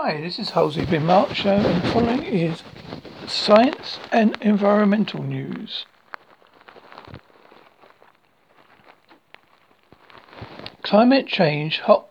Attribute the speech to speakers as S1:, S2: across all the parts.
S1: Hi, this is Halsey Bin Mark Show, and following is science and environmental news. Climate change, hot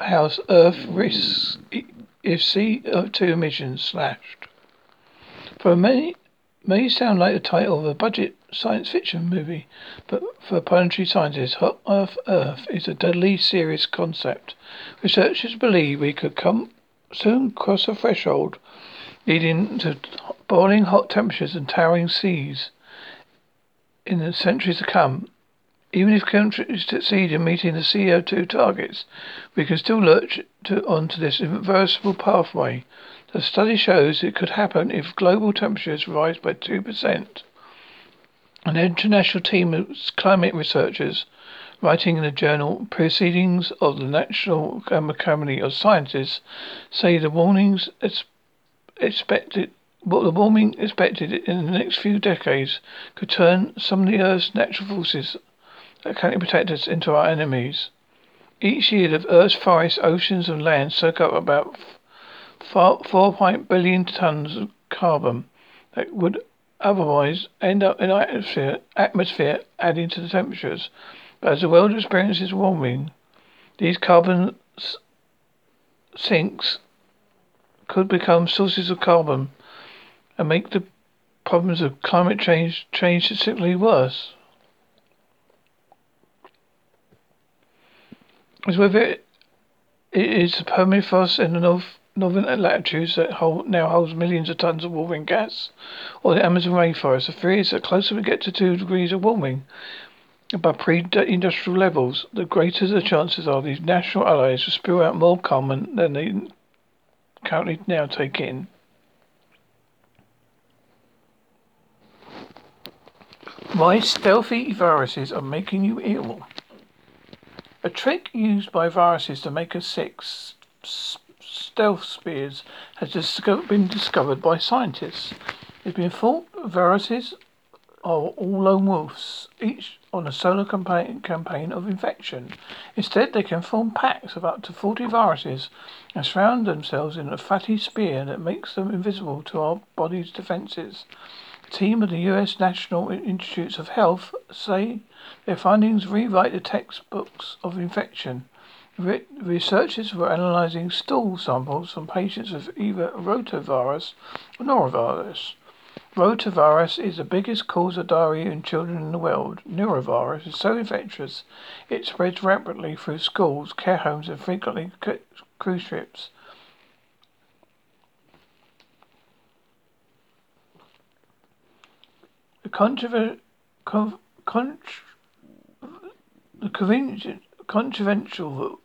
S1: house Earth risks if CO2 emissions slashed. For many, may sound like the title of a budget science fiction movie, but for planetary scientists, hot Earth Earth is a deadly serious concept. Researchers believe we could come soon cross a threshold leading to boiling hot temperatures and towering seas in the centuries to come. Even if countries succeed in meeting the CO2 targets, we can still lurch to, onto this irreversible pathway. The study shows it could happen if global temperatures rise by 2%. An international team of climate researchers writing in the journal Proceedings of the National Academy of Sciences, say the warnings expected what the warming expected in the next few decades could turn some of the Earth's natural forces that can protect us into our enemies. Each year, the Earth's forests, oceans, and land soak up about 4 billion tons of carbon that would otherwise end up in the atmosphere, atmosphere adding to the temperatures. As the world experiences warming, these carbon sinks could become sources of carbon and make the problems of climate change change significantly worse. As whether it is the permafrost in the north, northern latitudes that hold, now holds millions of tons of warming gas, or the Amazon rainforest, the theory is that closer we get to two degrees of warming, above pre-industrial levels, the greater the chances are these national allies will spew out more carbon than they currently now take in. Why stealthy viruses are making you ill. A trick used by viruses to make us sick, stealth spears, has been discovered by scientists. It's been thought viruses are all lone wolves, each on a solo campaign, campaign of infection. Instead, they can form packs of up to 40 viruses and surround themselves in a fatty spear that makes them invisible to our body's defenses. A team of the U.S. National Institutes of Health say their findings rewrite the textbooks of infection. Re- researchers were analyzing stool samples from patients with either rotavirus or norovirus. Rotavirus is the biggest cause of diarrhea in children in the world. Norovirus is so infectious it spreads rapidly through schools, care homes, and frequently cruise ships. The controver- con- con- the convenient controversial,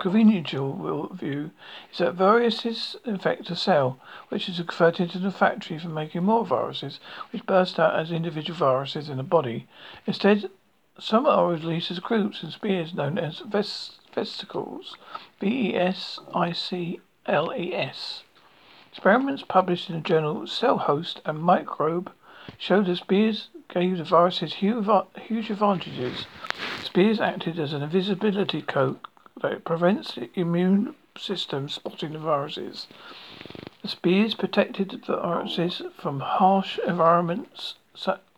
S1: conventional view is that viruses infect a cell, which is converted into the factory for making more viruses, which burst out as individual viruses in the body. Instead, some are released as groups and spears known as ves- vesicles. V-E-S-I-C-L-E-S. Experiments published in the journal Cell Host and Microbe showed that spears gave the viruses huge advantages. Spears acted as an invisibility cloak that prevents the immune system spotting the viruses. The spears protected the viruses from harsh environments,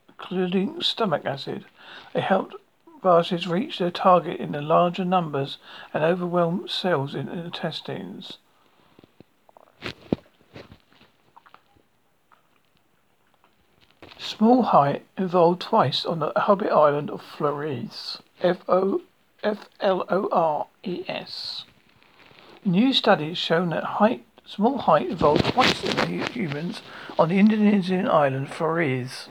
S1: including stomach acid. They helped viruses reach their target in the larger numbers and overwhelm cells in the intestines. Small Height evolved twice on the Hobbit island of Flores. F O F L O R E S. New studies shown that height, small height evolved twice in humans on the Indonesian island Flores.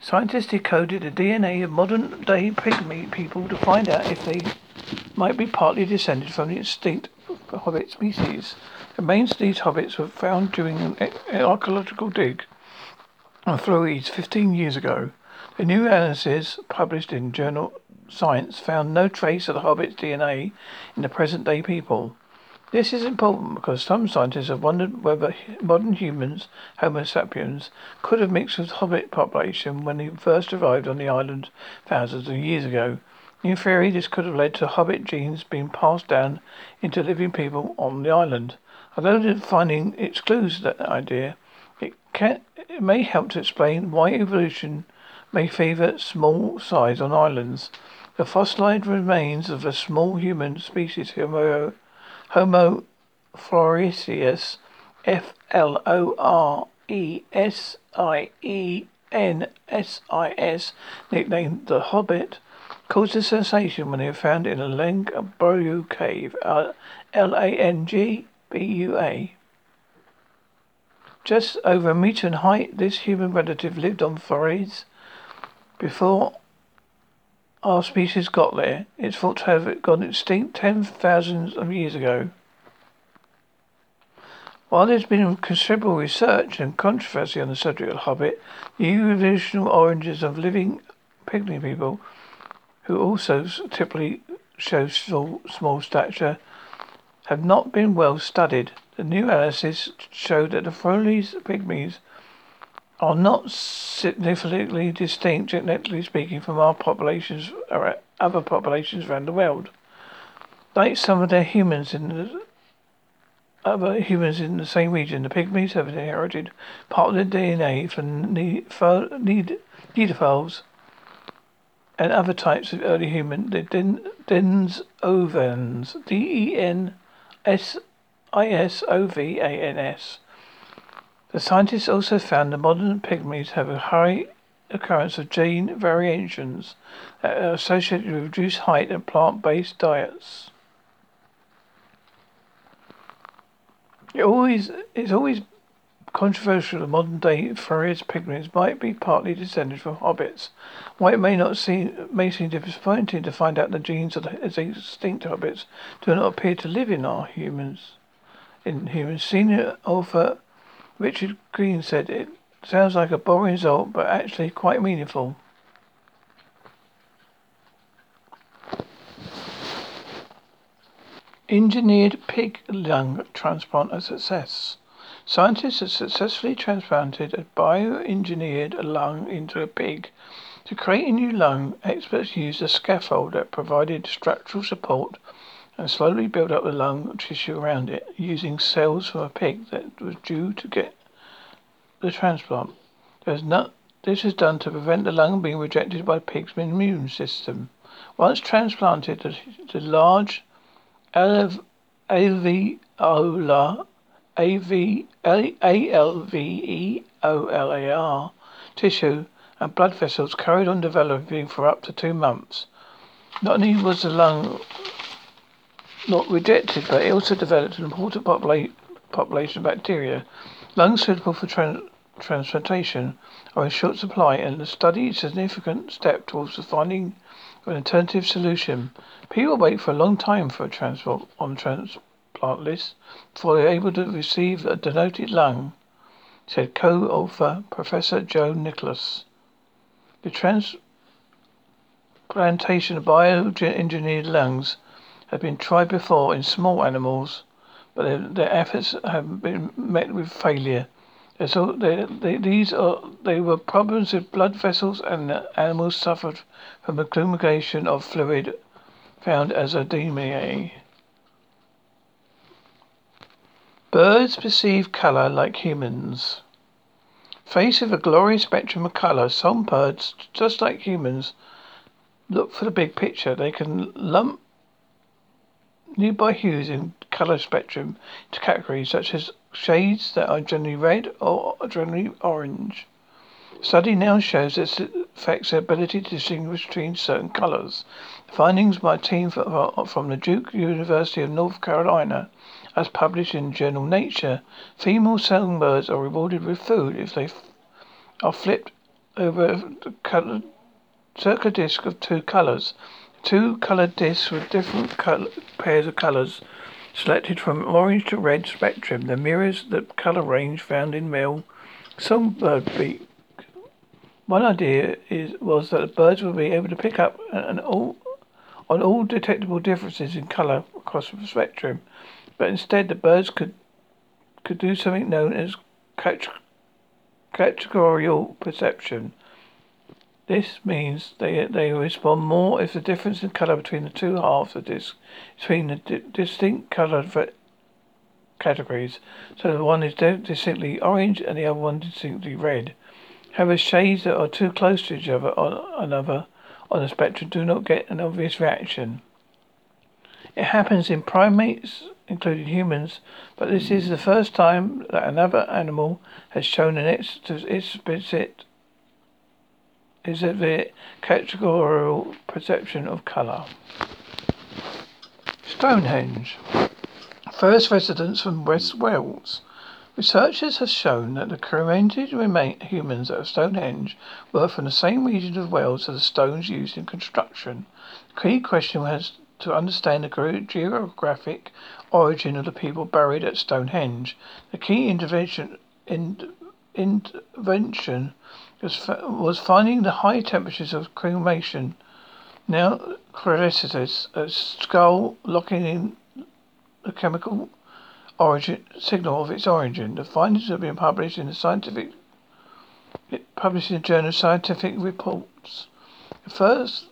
S1: Scientists decoded the DNA of modern day pygmy people to find out if they might be partly descended from the extinct hobbit species. The remains of these hobbits were found during an archaeological dig on Flores 15 years ago. The new analysis published in journal Science found no trace of the Hobbit's DNA in the present day people. This is important because some scientists have wondered whether modern humans, Homo sapiens, could have mixed with the Hobbit population when they first arrived on the island thousands of years ago. In theory, this could have led to Hobbit genes being passed down into living people on the island. Although the finding excludes that idea, it can it may help to explain why evolution may favor small size on islands. The fossilized remains of a small human species, Homo, Homo floresiensis, F L O R E S I E N S I S, nicknamed the Hobbit, caused a sensation when they were found in a Langbua cave, uh, L A N G B U A. Just over a meter in height, this human relative lived on Flores before our species got there. It's thought to have gone extinct ten thousands of years ago. While there's been considerable research and controversy on the subject of Hobbit, the evolutionary origins of living pygmy people, who also typically show small, small stature, have not been well studied. The new analysis showed that the Flores pygmies are not significantly distinct, genetically speaking, from our populations or other populations around the world. Like some of their humans in the other humans in the same region, the pygmies have inherited part of their DNA from Neanderthals and other types of early human, the Denisovans, D-E-N-S-I-S-O-V-A-N-S. The scientists also found that modern pygmies have a high occurrence of gene variations that are associated with reduced height and plant-based diets. It always it's always controversial that modern day Flores pygmies might be partly descended from hobbits. While it may not seem may seem disappointing to find out the genes of the extinct hobbits do not appear to live in our humans. In humans, senior author Richard Green said it sounds like a boring result, but actually quite meaningful. Engineered pig lung transplant a success. Scientists have successfully transplanted a bioengineered lung into a pig. To create a new lung, experts used a scaffold that provided structural support and slowly built up the lung tissue around it, using cells from a pig that was due to get the transplant. Not, this was done to prevent the lung being rejected by pig's immune system. Once transplanted, the, the large alveolar A-V-A-L-V-E-O-L-A-R tissue and blood vessels carried on developing for up to two months. Not only was the lung not rejected, but it also developed an important popula- population of bacteria. Lungs suitable for tra- transplantation are in short supply, and the study is a significant step towards finding an alternative solution. People wait for a long time for a transplant on transplant list before they are able to receive a donated lung, said co-author Professor Joan Nichols. The transplantation of bioengineered lungs have been tried before in small animals, but their, their efforts have been met with failure. So they, they, these are they were problems with blood vessels, and animals suffered from accumulation of fluid found as edema. Birds perceive color like humans. Faced with a glorious spectrum of color, some birds, just like humans, look for the big picture. They can lump nearby hues in color spectrum to categories such as shades that are generally red or generally orange. Study now shows this affects their ability to distinguish between certain colors. Findings by a team from the Duke University of North Carolina, as published in journal Nature, female songbirds are rewarded with food if they are flipped over a circular disc of two colors. Two colored discs with different color, pairs of colors selected from orange to red spectrum that mirrors the color range found in male songbird beak. One idea is was that the birds would be able to pick up an all on all detectable differences in color across the spectrum, but instead the birds could could do something known as categorical perception. This means they they respond more if the difference in color between the two halves of the disc between the di- distinct colored categories, so the one is distinctly orange and the other one distinctly red. However, shades that are too close to each other on another on the spectrum do not get an obvious reaction. It happens in primates, including humans, but this is the first time that another animal has shown an its explicit is a categorical perception of colour. Stonehenge. First residents from West Wales. Researchers have shown that the cremated humans at Stonehenge were from the same region of Wales as the stones used in construction. The key question was to understand the geographic origin of the people buried at Stonehenge. The key intervention, in, intervention was, was finding the high temperatures of cremation. Now, crevices, a uh, skull locking in the chemical origin signal of its origin. The findings have been published in the scientific published in the journal Scientific Reports. The first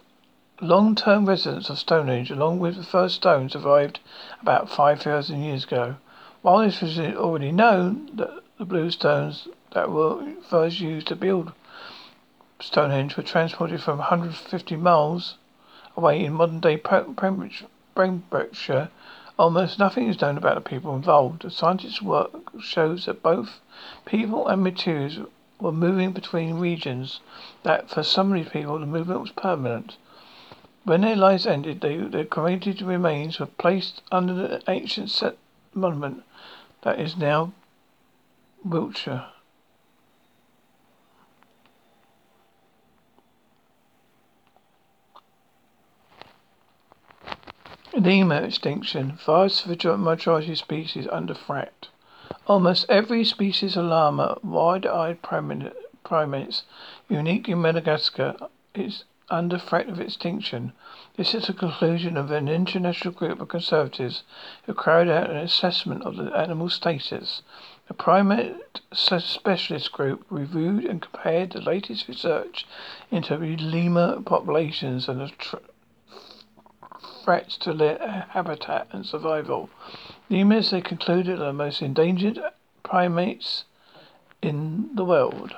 S1: long-term residents of Stonehenge, along with the first stones, arrived about five thousand years ago. While this was already known, that the blue stones that were first used to build Stonehenge were transported from 150 miles away in modern-day Pembrokeshire Almost nothing is known about the people involved. The scientists' work shows that both people and materials were moving between regions, that for some of these people the movement was permanent. When their lives ended, they, their cremated remains were placed under the ancient monument that is now Wiltshire. Lemur extinction. Vast majority of species under threat. Almost every species of llama, wide-eyed primates, unique in Madagascar, is under threat of extinction. This is the conclusion of an international group of conservatives who carried out an assessment of the animal's status. The primate specialist group reviewed and compared the latest research into lemur populations and the tr- threats to their uh, habitat and survival. Lemurs, they concluded, are the most endangered primates in the world.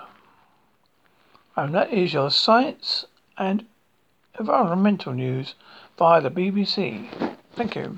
S1: And that is your science and environmental news via the BBC. Thank you.